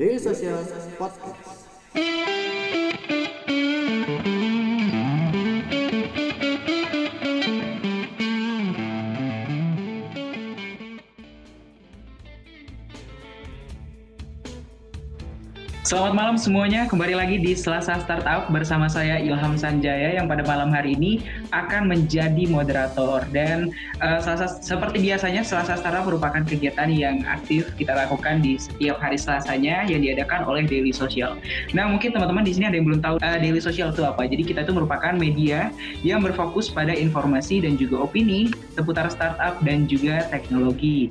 Daily Social Podcast. Selamat malam semuanya, kembali lagi di Selasa Startup bersama saya Ilham Sanjaya yang pada malam hari ini akan menjadi moderator dan uh, selasa, seperti biasanya Selasa Startup merupakan kegiatan yang aktif kita lakukan di setiap hari Selasanya yang diadakan oleh Daily Social. Nah mungkin teman-teman di sini ada yang belum tahu uh, Daily Social itu apa. Jadi kita itu merupakan media yang berfokus pada informasi dan juga opini seputar startup dan juga teknologi.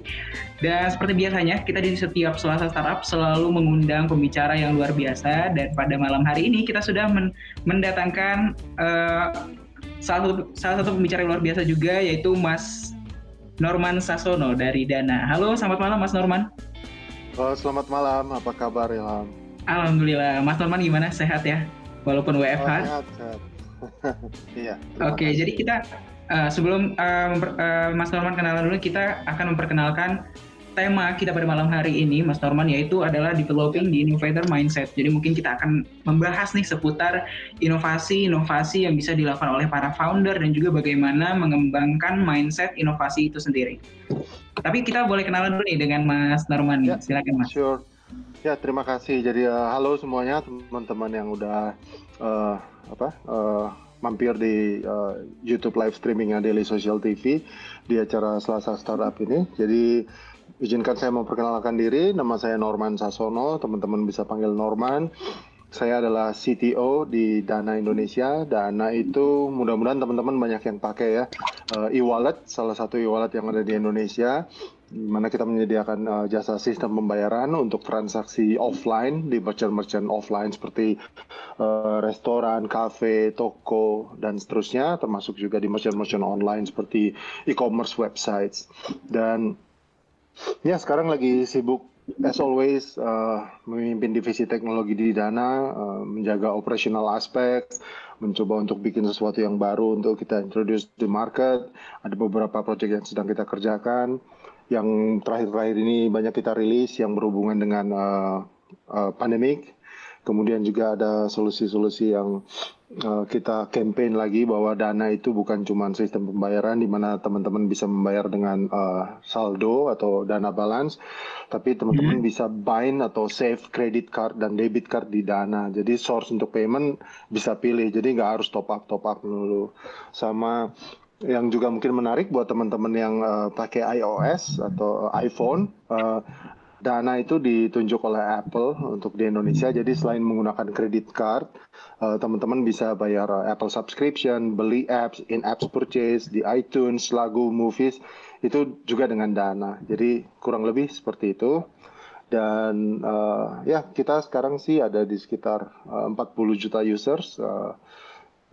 Dan seperti biasanya, kita di setiap Selasa Startup selalu mengundang pembicara yang luar biasa. Dan pada malam hari ini kita sudah men mendatangkan uh, salah, satu, salah satu pembicara yang luar biasa juga, yaitu Mas Norman Sasono dari Dana. Halo, selamat malam Mas Norman. Oh, selamat malam, apa kabar Ilham? Alhamdulillah, Mas Norman gimana? Sehat ya? Walaupun WFH? Oh, sehat, sehat. iya. Oke, okay, jadi kita uh, sebelum uh, uh, Mas Norman kenalan dulu, kita akan memperkenalkan tema kita pada malam hari ini, Mas Norman, yaitu adalah developing the innovator mindset. Jadi mungkin kita akan membahas nih seputar inovasi-inovasi yang bisa dilakukan oleh para founder dan juga bagaimana mengembangkan mindset inovasi itu sendiri. Tapi kita boleh kenalan dulu nih dengan Mas Norman. Ya, Silakan Mas. Sure. Ya, terima kasih. Jadi uh, halo semuanya teman-teman yang udah uh, apa uh, mampir di uh, YouTube live streamingnya Daily Social TV di acara Selasa Startup ini. Jadi Izinkan saya memperkenalkan diri, nama saya Norman Sasono, teman-teman bisa panggil Norman. Saya adalah CTO di Dana Indonesia. Dana itu mudah-mudahan teman-teman banyak yang pakai ya. Uh, e-wallet, salah satu e-wallet yang ada di Indonesia, di mana kita menyediakan uh, jasa sistem pembayaran untuk transaksi offline di merchant-merchant offline seperti uh, restoran, kafe, toko, dan seterusnya, termasuk juga di merchant-merchant online seperti e-commerce websites. Dan Ya, sekarang lagi sibuk as always uh, memimpin divisi teknologi di Dana, uh, menjaga operational aspek, mencoba untuk bikin sesuatu yang baru untuk kita introduce di market. Ada beberapa project yang sedang kita kerjakan. Yang terakhir-terakhir ini banyak kita rilis yang berhubungan dengan uh, uh, pandemik. Kemudian juga ada solusi-solusi yang kita campaign lagi bahwa dana itu bukan cuma sistem pembayaran di mana teman-teman bisa membayar dengan uh, saldo atau dana balance, tapi teman-teman hmm. bisa bind atau save credit card dan debit card di dana. Jadi source untuk payment bisa pilih, jadi nggak harus top up top up dulu. Sama yang juga mungkin menarik buat teman-teman yang uh, pakai iOS atau iPhone. Uh, Dana itu ditunjuk oleh Apple untuk di Indonesia. Jadi selain menggunakan credit card, uh, teman-teman bisa bayar uh, Apple subscription, beli apps, in-apps purchase di iTunes, lagu, movies itu juga dengan Dana. Jadi kurang lebih seperti itu. Dan uh, ya kita sekarang sih ada di sekitar uh, 40 juta users. Uh,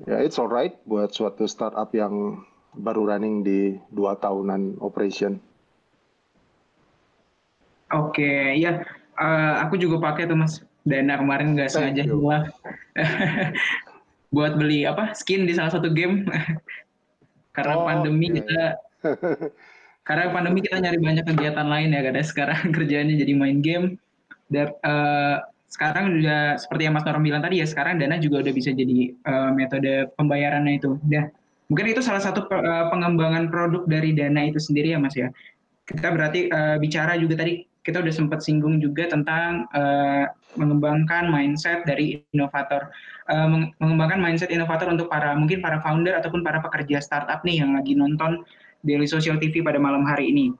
ya it's alright buat suatu startup yang baru running di dua tahunan operation. Oke, ya uh, aku juga pakai tuh Mas. Dana kemarin nggak sengaja gua. Buat beli apa skin di salah satu game. Karena oh, pandemi okay. kita karena pandemi kita nyari banyak kegiatan lain ya kadang sekarang kerjanya jadi main game. Dan uh, sekarang juga seperti yang Mas Norm bilang tadi ya sekarang Dana juga udah bisa jadi uh, metode pembayarannya itu. Ya, mungkin itu salah satu pengembangan produk dari Dana itu sendiri ya Mas ya. Kita berarti uh, bicara juga tadi kita udah sempat singgung juga tentang uh, mengembangkan mindset dari inovator, uh, mengembangkan mindset inovator untuk para mungkin para founder ataupun para pekerja startup nih yang lagi nonton Daily Social TV pada malam hari ini.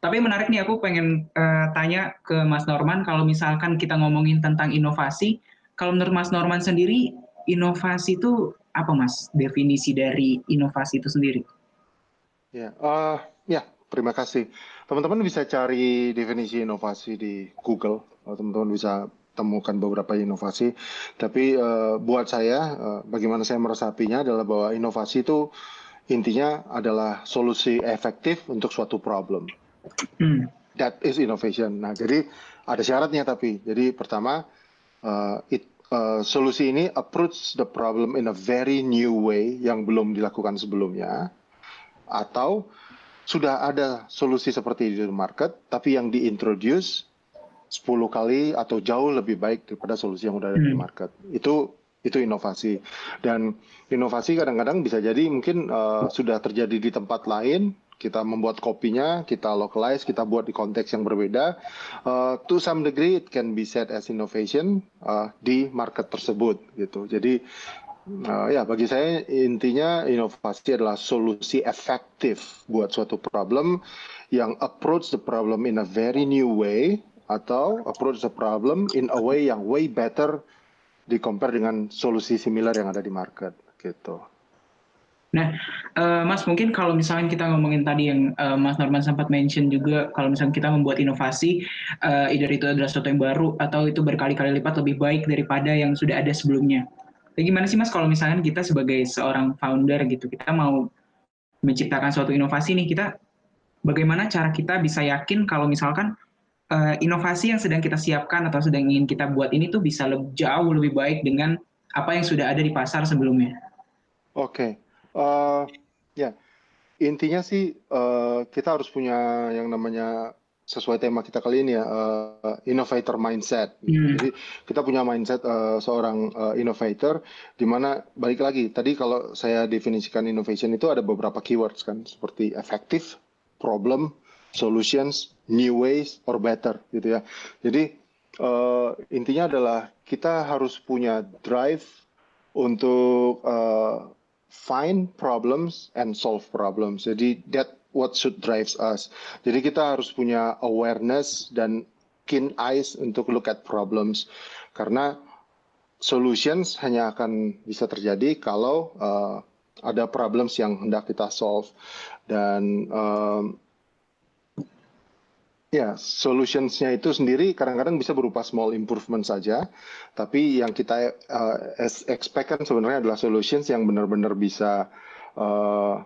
Tapi menarik nih aku pengen uh, tanya ke Mas Norman kalau misalkan kita ngomongin tentang inovasi, kalau menurut Mas Norman sendiri inovasi itu apa Mas definisi dari inovasi itu sendiri? Ya, uh, ya terima kasih. Teman-teman bisa cari definisi inovasi di Google. Teman-teman bisa temukan beberapa inovasi. Tapi uh, buat saya, uh, bagaimana saya meresapinya adalah bahwa inovasi itu intinya adalah solusi efektif untuk suatu problem. Hmm. That is innovation. Nah, jadi ada syaratnya tapi. Jadi pertama, uh, it, uh, solusi ini approach the problem in a very new way yang belum dilakukan sebelumnya, atau sudah ada solusi seperti di market, tapi yang diintroduce 10 kali atau jauh lebih baik daripada solusi yang udah ada di Hmm. market. Itu itu inovasi dan inovasi kadang-kadang bisa jadi mungkin uh, sudah terjadi di tempat lain kita membuat kopinya kita localize kita buat di konteks yang berbeda Uh, to some degree it can be said as innovation uh, di market tersebut gitu jadi uh, ya bagi saya intinya inovasi adalah solusi efektif buat suatu problem yang approach the problem in a very new way atau approach the problem in a way yang way better di compare dengan solusi similar yang ada di market gitu. Nah, eh, Mas mungkin kalau misalnya kita ngomongin tadi yang eh, Mas Norman sempat mention juga kalau misalnya kita membuat inovasi, eh, either itu adalah sesuatu yang baru atau itu berkali-kali lipat lebih baik daripada yang sudah ada sebelumnya. Jadi gimana sih Mas kalau misalnya kita sebagai seorang founder gitu, kita mau menciptakan suatu inovasi nih, kita bagaimana cara kita bisa yakin kalau misalkan eh, inovasi yang sedang kita siapkan atau sedang ingin kita buat ini tuh bisa lebih, jauh lebih baik dengan apa yang sudah ada di pasar sebelumnya. Oke, Eh, ya intinya sih eh, kita harus punya yang namanya sesuai tema kita kali ini ya eh, innovator mindset. Hmm. Jadi kita punya mindset eh, seorang eh, innovator di mana balik lagi tadi kalau saya definisikan innovation itu ada beberapa keywords kan seperti effective, problem, solutions, new ways or better gitu ya. Jadi eh, intinya adalah kita harus punya drive untuk eh, find problems and solve problems. Jadi that what should drives us. Jadi kita harus punya awareness dan keen eyes untuk look at problems. Karena solutions hanya akan bisa terjadi kalau uh, ada problems yang hendak kita solve. Dan um, Ya, solutionsnya itu sendiri kadang-kadang bisa berupa small improvement saja, tapi yang kita uh, expect kan sebenarnya adalah solutions yang benar-benar bisa uh,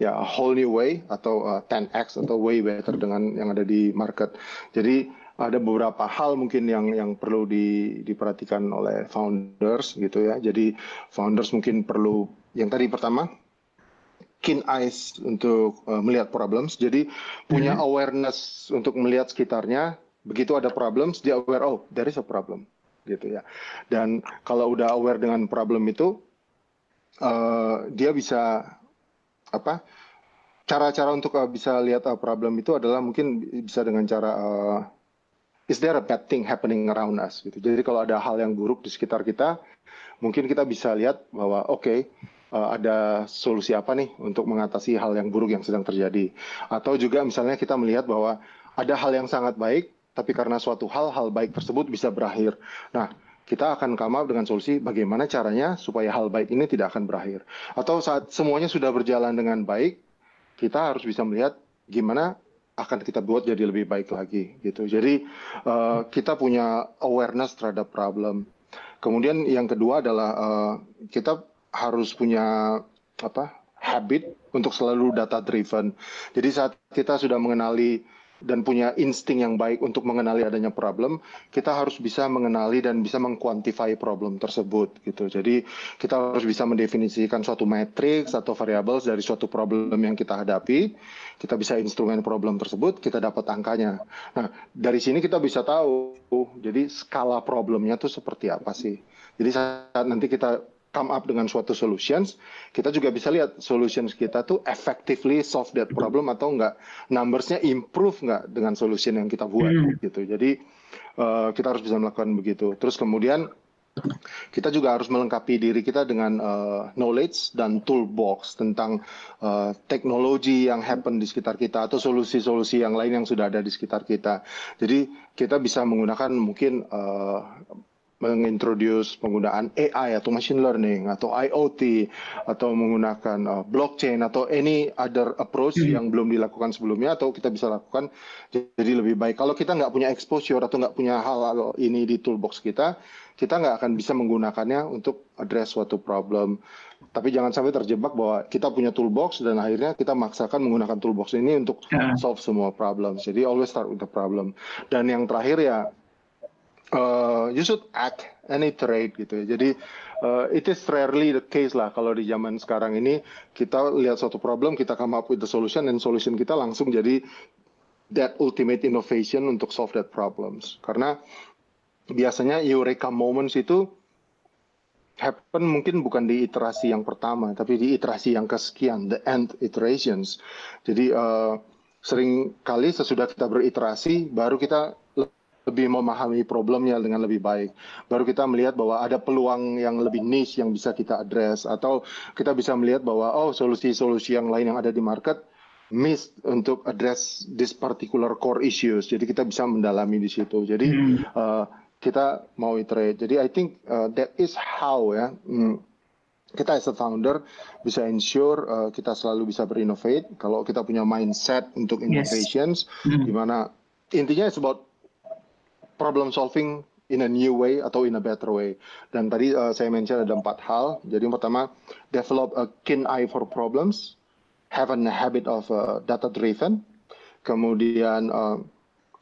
ya a whole new way atau uh, 10x atau way better dengan yang ada di market. Jadi ada beberapa hal mungkin yang yang perlu di, diperhatikan oleh founders gitu ya. Jadi founders mungkin perlu yang tadi pertama keen eyes untuk uh, melihat problems. Jadi punya awareness untuk melihat sekitarnya. Begitu ada problems, dia aware oh there is a problem gitu ya. Dan kalau udah aware dengan problem itu, uh, dia bisa apa? Cara-cara untuk uh, bisa lihat uh, problem itu adalah mungkin bisa dengan cara uh, is there a bad thing happening around us gitu. Jadi kalau ada hal yang buruk di sekitar kita, mungkin kita bisa lihat bahwa oke uh, ada solusi apa nih untuk mengatasi hal yang buruk yang sedang terjadi. Atau juga misalnya kita melihat bahwa ada hal yang sangat baik, tapi karena suatu hal hal baik tersebut bisa berakhir. Nah, kita akan come up dengan solusi bagaimana caranya supaya hal baik ini tidak akan berakhir. Atau saat semuanya sudah berjalan dengan baik, kita harus bisa melihat gimana akan kita buat jadi lebih baik lagi gitu. Jadi uh, kita punya awareness terhadap problem. Kemudian yang kedua adalah uh, kita harus punya apa habit untuk selalu data driven. Jadi saat kita sudah mengenali dan punya insting yang baik untuk mengenali adanya problem, kita harus bisa mengenali dan bisa mengkuantify problem tersebut gitu. Jadi kita harus bisa mendefinisikan suatu matrix atau variables dari suatu problem yang kita hadapi. Kita bisa instrumen problem tersebut, kita dapat angkanya. Nah, dari sini kita bisa tahu jadi skala problemnya tuh seperti apa sih. Jadi saat nanti kita come up dengan suatu solutions, kita juga bisa lihat solutions kita tuh effectively solve that problem atau enggak, numbersnya improve enggak dengan solution yang kita buat Hmm. gitu. Jadi uh, kita harus bisa melakukan begitu. Terus kemudian kita juga harus melengkapi diri kita dengan uh, knowledge dan toolbox tentang uh, teknologi yang happen di sekitar kita atau solusi-solusi yang lain yang sudah ada di sekitar kita. Jadi kita bisa menggunakan mungkin uh, mengintroduce penggunaan AI atau machine learning atau IoT atau menggunakan uh, blockchain atau any other approach yang belum dilakukan sebelumnya atau kita bisa lakukan jadi lebih baik. Kalau kita nggak punya exposure atau nggak punya hal-hal ini di toolbox kita, kita nggak akan bisa menggunakannya untuk address suatu problem. Tapi jangan sampai terjebak bahwa kita punya toolbox dan akhirnya kita maksakan menggunakan toolbox ini untuk Ya. solve semua problem. Jadi always start with the problem. Dan yang terakhir ya uh, you should act and iterate gitu ya. Jadi uh, it is rarely the case lah kalau di zaman sekarang ini kita lihat suatu problem, kita come up with the solution dan solution kita langsung jadi that ultimate innovation untuk solve that problems. Karena biasanya eureka moments itu happen mungkin bukan di iterasi yang pertama, tapi di iterasi yang kesekian, the end iterations. Jadi uh, sering kali sesudah kita beriterasi, baru kita lebih memahami problemnya dengan lebih baik. Baru kita melihat bahwa ada peluang yang lebih niche yang bisa kita address atau kita bisa melihat bahwa oh solusi-solusi yang lain yang ada di market miss untuk address this particular core issues. Jadi kita bisa mendalami di situ. Jadi hmm. uh, kita mau iterate. Jadi I think uh, that is how ya. Hmm, kita as a founder bisa ensure uh, kita selalu bisa berinnovate. Kalau kita punya mindset untuk innovations, yes. mm. di mana intinya it's about problem solving in a new way atau in a better way. Dan tadi uh, saya mention ada empat hal. Jadi yang pertama, develop a keen eye for problems, have a habit of uh, data driven, kemudian uh,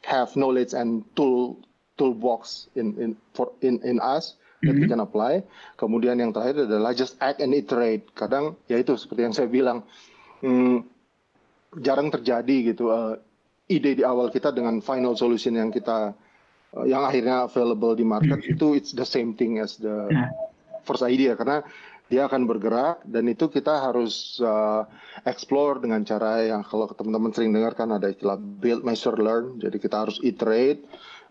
have knowledge and tool toolbox in in for in in us that mm -hmm. we can apply. Kemudian yang terakhir adalah just act and iterate. Kadang ya itu seperti yang saya bilang, hmm, jarang terjadi gitu uh, ide di awal kita dengan final solution yang kita yang akhirnya available di market hmm. itu it's the same thing as the ya. first idea karena dia akan bergerak dan itu kita harus uh, explore dengan cara yang kalau teman-teman sering dengar kan ada istilah build, measure, learn. Jadi kita harus iterate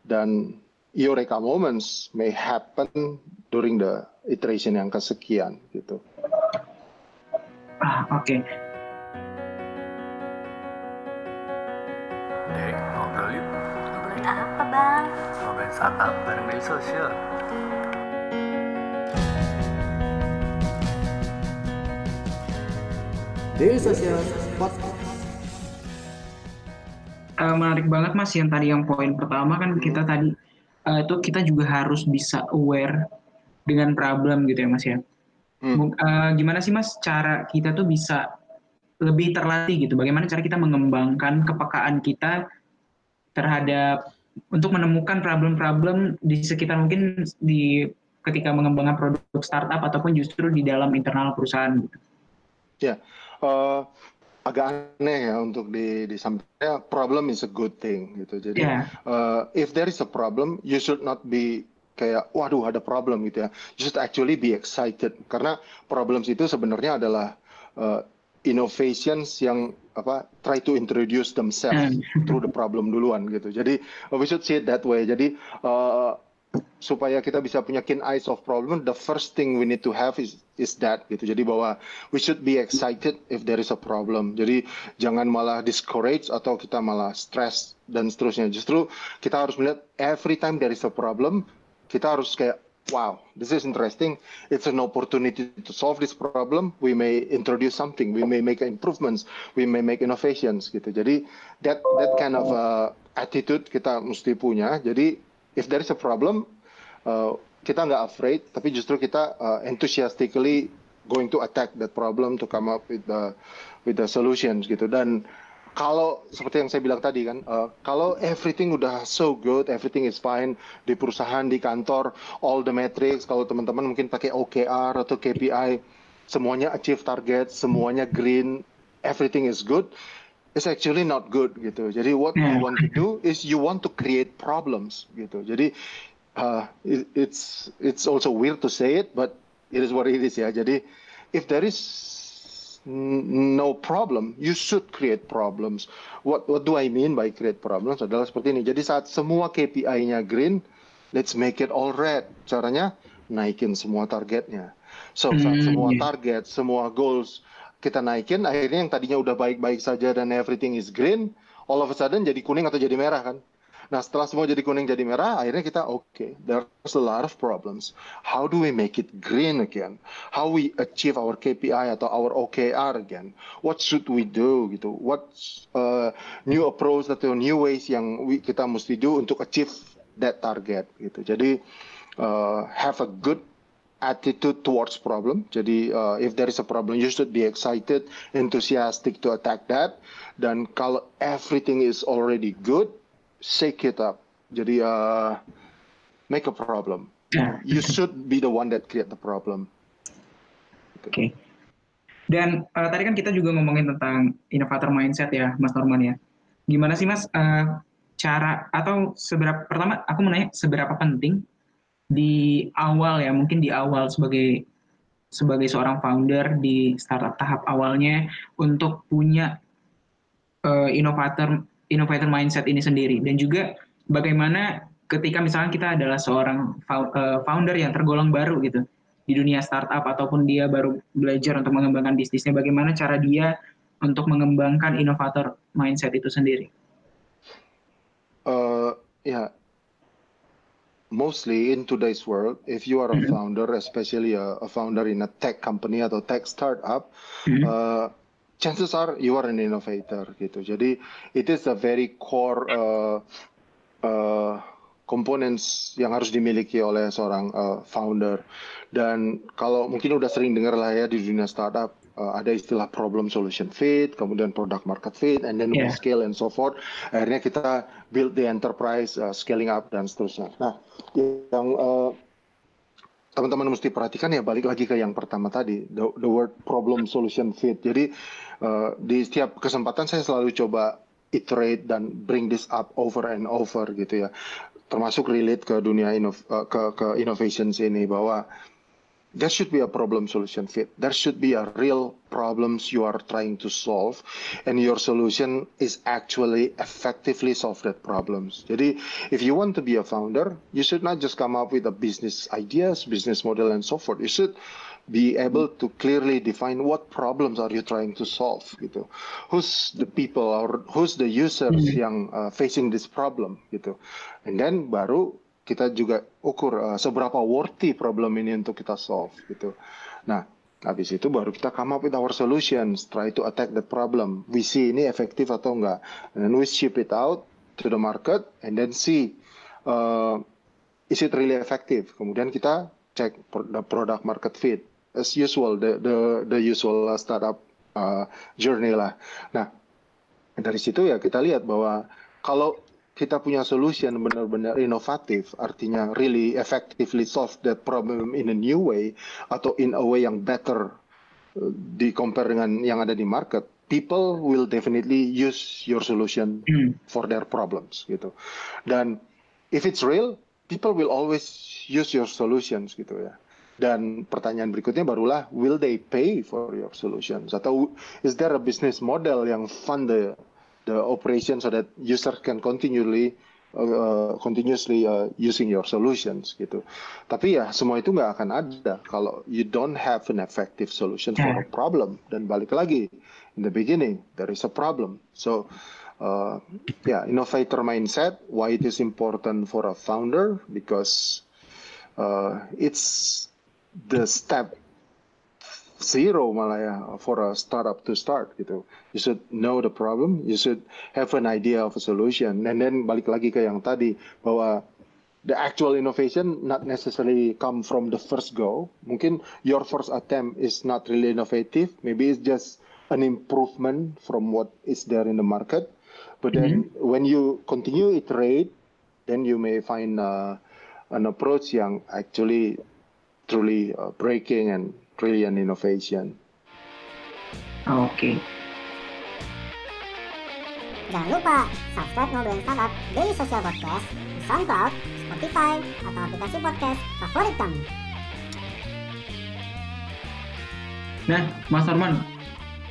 dan eureka moments may happen during the iteration yang kesekian gitu. Ah oke. Okay. Bareng media sosial. Daily Social Podcast. Uh, menarik banget mas yang tadi yang poin pertama kan kita tadi uh, itu kita juga harus bisa aware dengan problem gitu ya mas ya. Hmm. Uh, gimana sih mas cara kita tuh bisa lebih terlatih gitu? Bagaimana cara kita mengembangkan kepekaan kita terhadap untuk menemukan problem-problem di sekitar mungkin di ketika mengembangkan produk startup ataupun justru di dalam internal perusahaan gitu. Ya, uh, agak aneh ya untuk di disampaikan problem is a good thing gitu. Jadi yeah. uh, if there is a problem, you should not be kayak waduh ada problem gitu ya. You should actually be excited karena problems itu sebenarnya adalah uh, innovations yang apa try to introduce themselves hmm. through the problem duluan gitu. Jadi we should see it that way. Jadi uh, supaya kita bisa punya keen eyes of problem, the first thing we need to have is is that gitu. Jadi bahwa we should be excited if there is a problem. Jadi jangan malah discourage atau kita malah stress dan seterusnya. Justru kita harus melihat every time there is a problem, kita harus kayak wow, this is interesting. It's an opportunity to solve this problem. We may introduce something. We may make improvements. We may make innovations gitu. Jadi that that kind of uh, attitude kita mesti punya. Jadi if there is a problem, uh, kita nggak afraid, tapi justru kita uh, enthusiastically going to attack that problem to come up with the with the solutions gitu. Dan kalau seperti yang saya bilang tadi kan, uh, kalau everything udah so good, everything is fine di perusahaan, di kantor, all the metrics, kalau teman-teman mungkin pakai OKR atau KPI, semuanya achieve target, semuanya green, everything is good it's actually not good gitu. Jadi what you hmm. want to do is you want to create problems gitu. Jadi uh, it, it's it's also weird to say it, but it is what it is ya. Jadi if there is no problem, you should create problems. What what do I mean by create problems? Adalah seperti ini. Jadi saat semua KPI-nya green, let's make it all red. Caranya naikin semua targetnya. So saat hmm, semua iya. target, semua goals kita naikin akhirnya yang tadinya udah baik-baik saja dan everything is green all of a sudden jadi kuning atau jadi merah kan nah setelah semua jadi kuning jadi merah akhirnya kita oke okay, there's a lot of problems. How do we make it green again? How we achieve our KPI atau our OKR again? What should we do gitu? What uh, new approach atau new ways yang we, kita mesti do untuk achieve that target gitu? Jadi uh, have a good attitude towards problem. Jadi uh, if there is a problem, you should be excited, enthusiastic to attack that. Dan kalau everything is already good, shake it up. Jadi uh, make a problem. You should be the one that create the problem. Oke. Okay. Dan uh, tadi kan kita juga ngomongin tentang innovator mindset ya, Mas Norman ya. gimana sih Mas eh, cara atau seberapa pertama aku mau nanya seberapa penting di awal ya mungkin di awal sebagai sebagai seorang founder di startup tahap awalnya untuk punya uh, inovator inovator mindset ini sendiri dan juga bagaimana ketika misalnya kita adalah seorang uh, founder yang tergolong baru gitu di dunia startup ataupun dia baru belajar untuk mengembangkan bisnisnya bagaimana cara dia untuk mengembangkan inovator mindset itu sendiri? Uh, ya mostly in today's world, if you are a mm-hmm. founder, especially a, a, founder in a tech company atau tech startup, mm-hmm. uh, chances are you are an innovator gitu. Jadi it is a very core uh, uh, components yang harus dimiliki oleh seorang uh, founder. Dan kalau mungkin udah sering dengar lah ya di dunia startup, uh, ada istilah problem solution fit, kemudian product market fit, and then yeah. we scale and so forth. Akhirnya kita build the enterprise, uh, scaling up dan seterusnya. Nah, yang uh, teman-teman mesti perhatikan ya balik lagi ke yang pertama tadi the, the word problem solution fit. Jadi uh, di setiap kesempatan saya selalu coba iterate dan bring this up over and over gitu ya. Termasuk relate ke dunia inov, uh, ke ke innovations ini bahwa there should be a problem solution fit. There should be a real problems you are trying to solve and your solution is actually effectively solve that problems. Jadi if you want to be a founder, you should not just come up with a business ideas, business model and so forth. You should be able to clearly define what problems are you trying to solve gitu. Who's the people or who's the users hmm. yang uh, facing this problem gitu. And then baru kita juga ukur uh, seberapa worthy problem ini untuk kita solve gitu. Nah, habis itu baru kita come up with our solutions, try to attack the problem. We see ini efektif atau enggak. And then we ship it out to the market and then see uh, is it really effective. Kemudian kita cek the product market fit as usual the the the usual startup uh, journey lah. Nah, dari situ ya kita lihat bahwa kalau kita punya solution benar-benar inovatif, artinya really effectively solve that problem in a new way atau in a way yang better uh, di compare dengan yang ada di market, people will definitely use your solution mm. for their problems gitu. Dan if it's real, people will always use your solutions gitu ya. Dan pertanyaan berikutnya barulah, will they pay for your solutions? Atau is there a business model yang fund the the operation so that user can continually uh, continuously uh, using your solutions gitu. Tapi ya semua itu nggak akan ada kalau you don't have an effective solution for a problem. Dan balik lagi in the beginning there is a problem. So uh, yeah, innovator mindset. Why it is important for a founder because uh, it's the step zero malah ya for a startup to start gitu. You should know the problem, you should have an idea of a solution, and then balik lagi ke yang tadi bahwa the actual innovation not necessarily come from the first go. Mungkin your first attempt is not really innovative, maybe it's just an improvement from what is there in the market. But then mm-hmm. when you continue iterate, then you may find uh, an approach yang actually truly uh, breaking and trillion innovation. Oke. Okay. Jangan lupa subscribe Ngobrolin Startup Daily Social Podcast di SoundCloud, Spotify, atau aplikasi podcast favorit kamu. Nah, Mas Norman,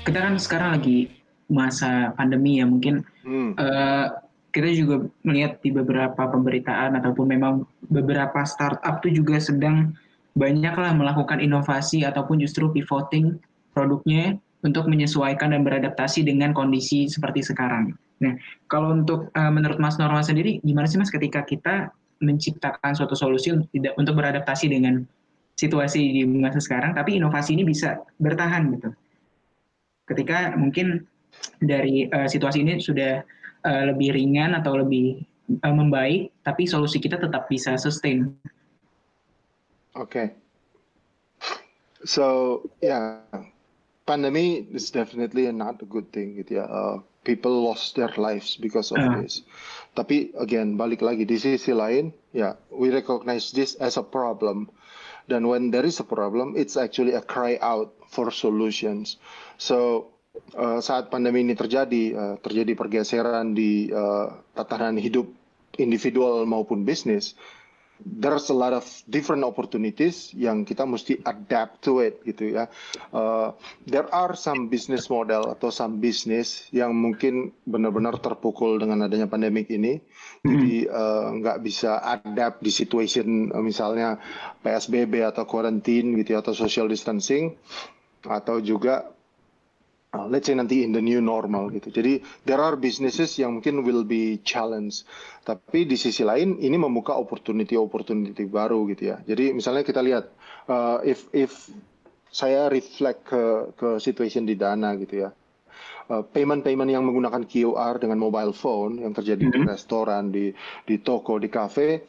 kita kan sekarang lagi masa pandemi ya mungkin hmm. uh, kita juga melihat di beberapa pemberitaan ataupun memang beberapa startup tuh juga sedang banyaklah melakukan inovasi ataupun justru pivoting produknya untuk menyesuaikan dan beradaptasi dengan kondisi seperti sekarang. Nah, kalau untuk uh, menurut Mas Norma sendiri, gimana sih Mas ketika kita menciptakan suatu solusi tidak untuk beradaptasi dengan situasi di masa sekarang, tapi inovasi ini bisa bertahan gitu. Ketika mungkin dari uh, situasi ini sudah uh, lebih ringan atau lebih uh, membaik, tapi solusi kita tetap bisa sustain. Okay. So yeah, pandemic is definitely not a good thing gitu ya. Uh, people lost their lives because of uh. this. Tapi again balik lagi di sisi lain, ya yeah, we recognize this as a problem. Dan when there is a problem, it's actually a cry out for solutions. So uh, saat pandemi ini terjadi, uh, terjadi pergeseran di uh, tatanan hidup individual maupun bisnis, there's a lot of different opportunities yang kita mesti adapt to it gitu ya. Uh, there are some business model atau some business yang mungkin benar-benar terpukul dengan adanya pandemik ini, jadi nggak uh, bisa adapt di situation uh, misalnya PSBB atau quarantine gitu ya, atau social distancing atau juga uh, let's say nanti in the new normal gitu. Jadi there are businesses yang mungkin will be challenge. Tapi di sisi lain ini membuka opportunity-opportunity baru gitu ya. Jadi misalnya kita lihat uh, if if saya reflect ke ke situation di Dana gitu ya. Uh, payment-payment yang menggunakan QR dengan mobile phone yang terjadi mm -hmm. di restoran, di di toko, di cafe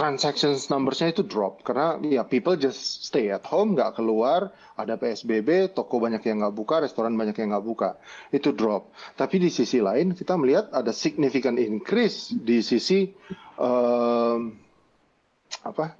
transactions numbersnya itu drop. Karena ya people just stay at home nggak keluar ada psbb toko banyak yang nggak buka restoran banyak yang nggak buka. Itu drop. Tapi di sisi lain kita melihat ada significant increase di sisi um, apa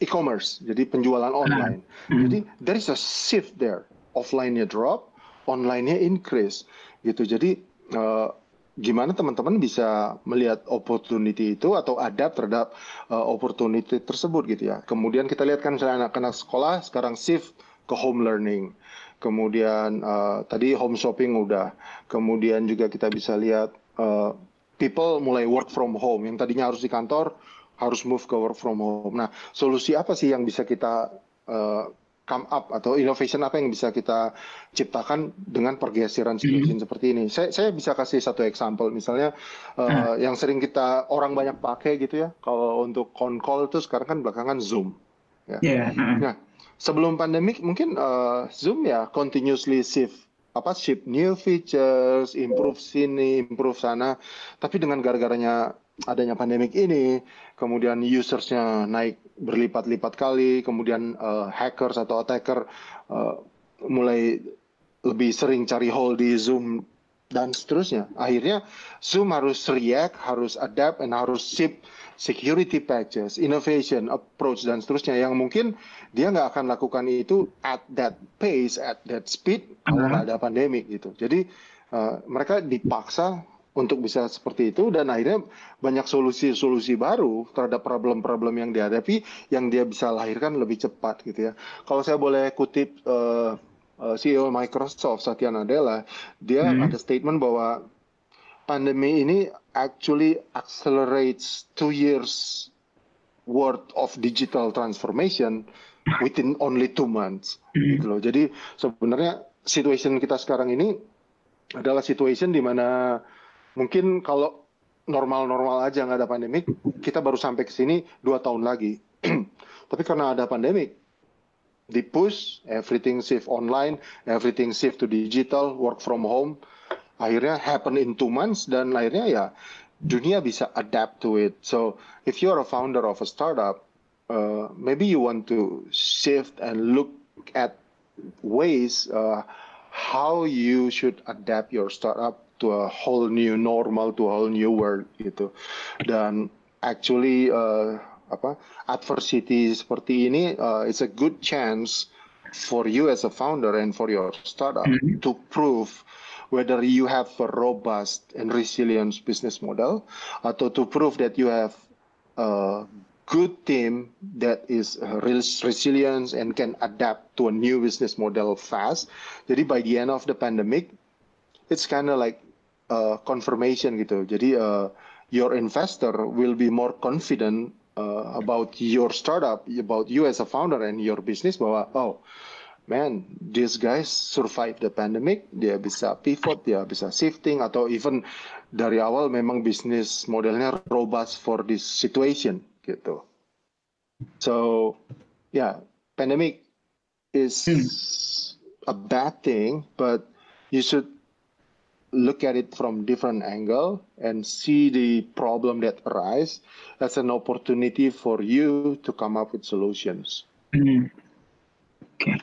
e-commerce jadi penjualan online. Hmm. jadi there is a shift there. Offline-nya drop online-nya increase. Gitu. Jadi uh, gimana teman-teman bisa melihat opportunity itu atau adapt terhadap uh, opportunity tersebut gitu ya. Kemudian kita lihat kan misalnya anak-anak sekolah sekarang shift ke home learning. Kemudian uh, tadi home shopping udah. Kemudian juga kita bisa lihat uh, people mulai work from home yang tadinya harus di kantor harus move ke work from home. Nah, solusi apa sih yang bisa kita uh, come up atau innovation apa yang bisa kita ciptakan dengan pergeseran situation mm seperti ini. Saya saya bisa kasih satu example misalnya uh, yang sering kita orang banyak pakai gitu ya. Kalau untuk con call itu sekarang kan belakangan Zoom. Ya. Yeah. Nah, sebelum pandemik mungkin uh, Zoom ya continuously shift apa ship new features, improve sini, improve sana. Tapi dengan gara-garanya adanya pandemik ini, kemudian usersnya naik berlipat-lipat kali, kemudian uh, hackers atau attacker uh, mulai lebih sering cari hole di Zoom dan seterusnya. Akhirnya Zoom harus react, harus adapt, dan harus ship security patches, innovation, approach, dan seterusnya yang mungkin dia nggak akan lakukan itu at that pace, at that speed kalau nggak ada pandemi gitu. Jadi uh, mereka dipaksa untuk bisa seperti itu dan akhirnya banyak solusi-solusi baru terhadap problem-problem yang dihadapi yang dia bisa lahirkan lebih cepat gitu ya. Kalau saya boleh kutip uh, uh, CEO Microsoft Satya Nadella, dia hmm. ada statement bahwa pandemi ini actually accelerates two years worth of digital transformation within only two months hmm. gitu loh. Jadi sebenarnya situation kita sekarang ini adalah situation di mana mungkin kalau normal-normal aja nggak ada pandemik, kita baru sampai ke sini dua tahun lagi. Tapi karena ada pandemik, di push, everything shift online, everything shift to digital, work from home, akhirnya happen in two months dan akhirnya ya dunia bisa adapt to it. So if you're a founder of a startup, uh, maybe you want to shift and look at ways uh, how you should adapt your startup to a whole new normal, to a whole new world gitu. Dan actually uh, apa adversity seperti ini, uh, it's a good chance for you as a founder and for your startup mm -hmm. to prove whether you have a robust and resilient business model atau to prove that you have a good team that is resilient and can adapt to a new business model fast. Jadi by the end of the pandemic, it's kind of like a confirmation gitu. Jadi uh, your investor will be more confident uh, about your startup, about you as a founder and your business bahwa oh man, these guys survive the pandemic, dia bisa pivot, dia bisa shifting, atau even dari awal memang bisnis modelnya robust for this situation, gitu. So, yeah, pandemic is hmm. a bad thing, but you should look at it from different angle and see the problem that arise as an opportunity for you to come up with solutions. Hmm. Okay.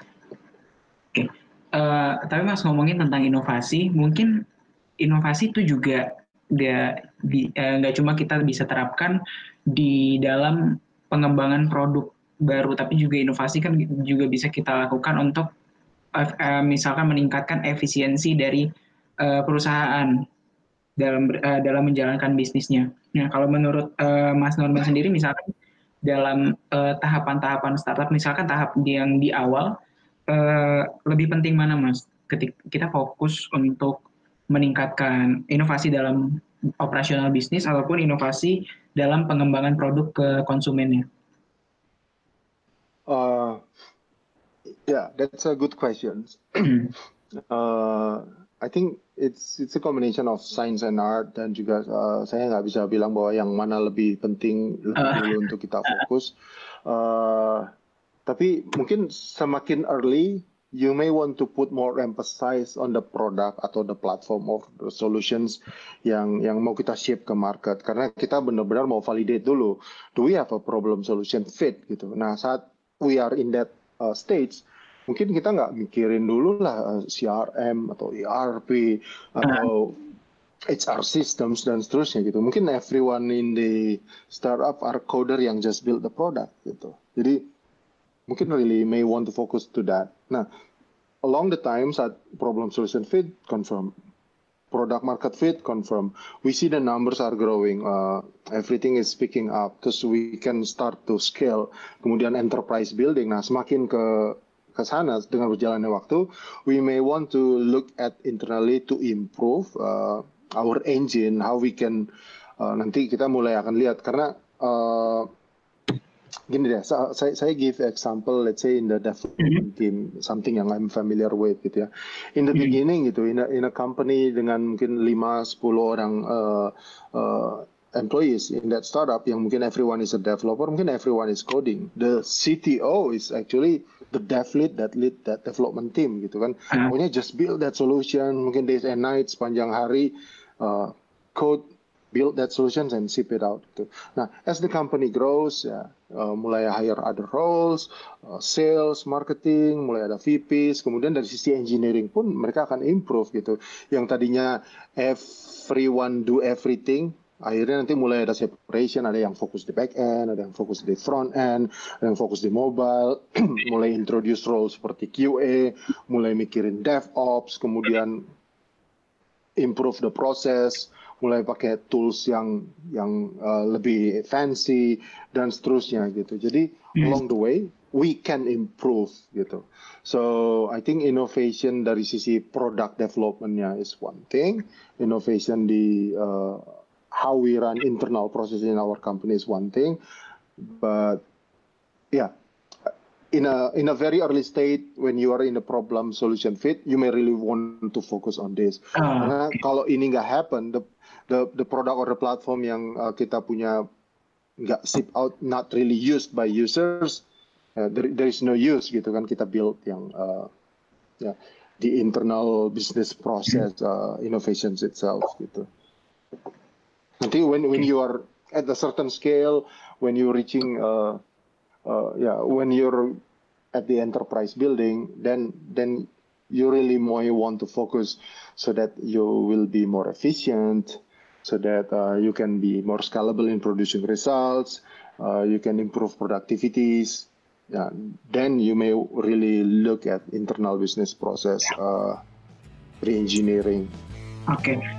Uh, tapi mas ngomongin tentang inovasi, mungkin inovasi itu juga eh, nggak uh, cuma kita bisa terapkan di dalam pengembangan produk baru, tapi juga inovasi kan juga bisa kita lakukan untuk eh, eh, misalkan meningkatkan efisiensi dari eh, perusahaan dalam eh, dalam menjalankan bisnisnya. Nah, kalau menurut eh, Mas Norman sendiri, misalkan dalam tahapan-tahapan startup, misalkan tahap yang di awal, eh, lebih penting mana, Mas? Ketika kita fokus untuk meningkatkan inovasi dalam operasional bisnis ataupun inovasi dalam pengembangan produk ke konsumennya. Uh, yeah, that's a good question. uh, I think it's it's a combination of science and art dan juga uh, saya nggak bisa bilang bahwa yang mana lebih penting lebih Ah. dulu untuk kita fokus. Uh, tapi mungkin semakin early you may want to put more emphasis on the product atau the platform of the solutions yang yang mau kita ship ke market karena kita benar-benar mau validate dulu do we have a problem solution fit gitu. Nah saat we are in that uh, stage mungkin kita nggak mikirin dulu lah uh, CRM atau ERP atau HR systems dan seterusnya gitu. Mungkin everyone in the startup are coder yang just build the product gitu. Jadi mungkin really may want to focus to that. Nah, along the time saat problem solution fit confirm, product market fit confirm, we see the numbers are growing, uh, everything is picking up, terus we can start to scale. Kemudian enterprise building. Nah, semakin ke ke sana dengan berjalannya waktu, we may want to look at internally to improve uh, our engine, how we can uh, nanti kita mulai akan lihat. Karena uh, gini deh, sa- saya saya give example, let's say in the development team, something yang I'm familiar with gitu ya. In the beginning gitu, in a, in a company dengan mungkin 5 10 orang uh, uh, employees in that startup yang mungkin everyone is a developer, mungkin everyone is coding. The CTO is actually the dev lead that lead that development team gitu kan. Ah. Pokoknya just build that solution, mungkin days and nights sepanjang hari uh, code build that solutions and ship it out. Gitu. Nah, as the company grows, ya uh, mulai hire other roles, uh, sales, marketing, mulai ada VPs, kemudian dari sisi engineering pun mereka akan improve gitu. Yang tadinya everyone do everything, akhirnya nanti mulai ada separation, ada yang fokus di back end, ada yang fokus di front end, ada yang fokus di mobile, mulai introduce role seperti QA, mulai mikirin DevOps, kemudian improve the process, mulai pakai tools yang yang uh, lebih fancy dan seterusnya gitu. Jadi along the way we can improve gitu. So I think innovation dari sisi product developmentnya is one thing, innovation di uh, how we run internal process in our company is one thing, but yeah. In a in a very early state when you are in a problem solution fit you may really want to focus on this. Ah, karena kalau ini nggak happen the the the product or the platform yang uh, kita punya nggak ship out not really used by users uh, there, there is no use gitu kan kita build yang uh, ya di internal business process uh, innovations itself gitu nanti when when you are at a certain scale when you're reaching uh, uh, yeah, when you're at the enterprise building, then then you really more want to focus so that you will be more efficient, so that uh, you can be more scalable in producing results, uh, you can improve productivities. Yeah, then you may really look at internal business process uh, re-engineering. Oke.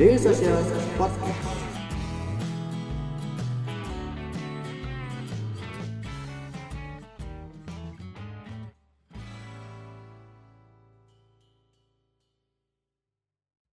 Daily Social Podcast.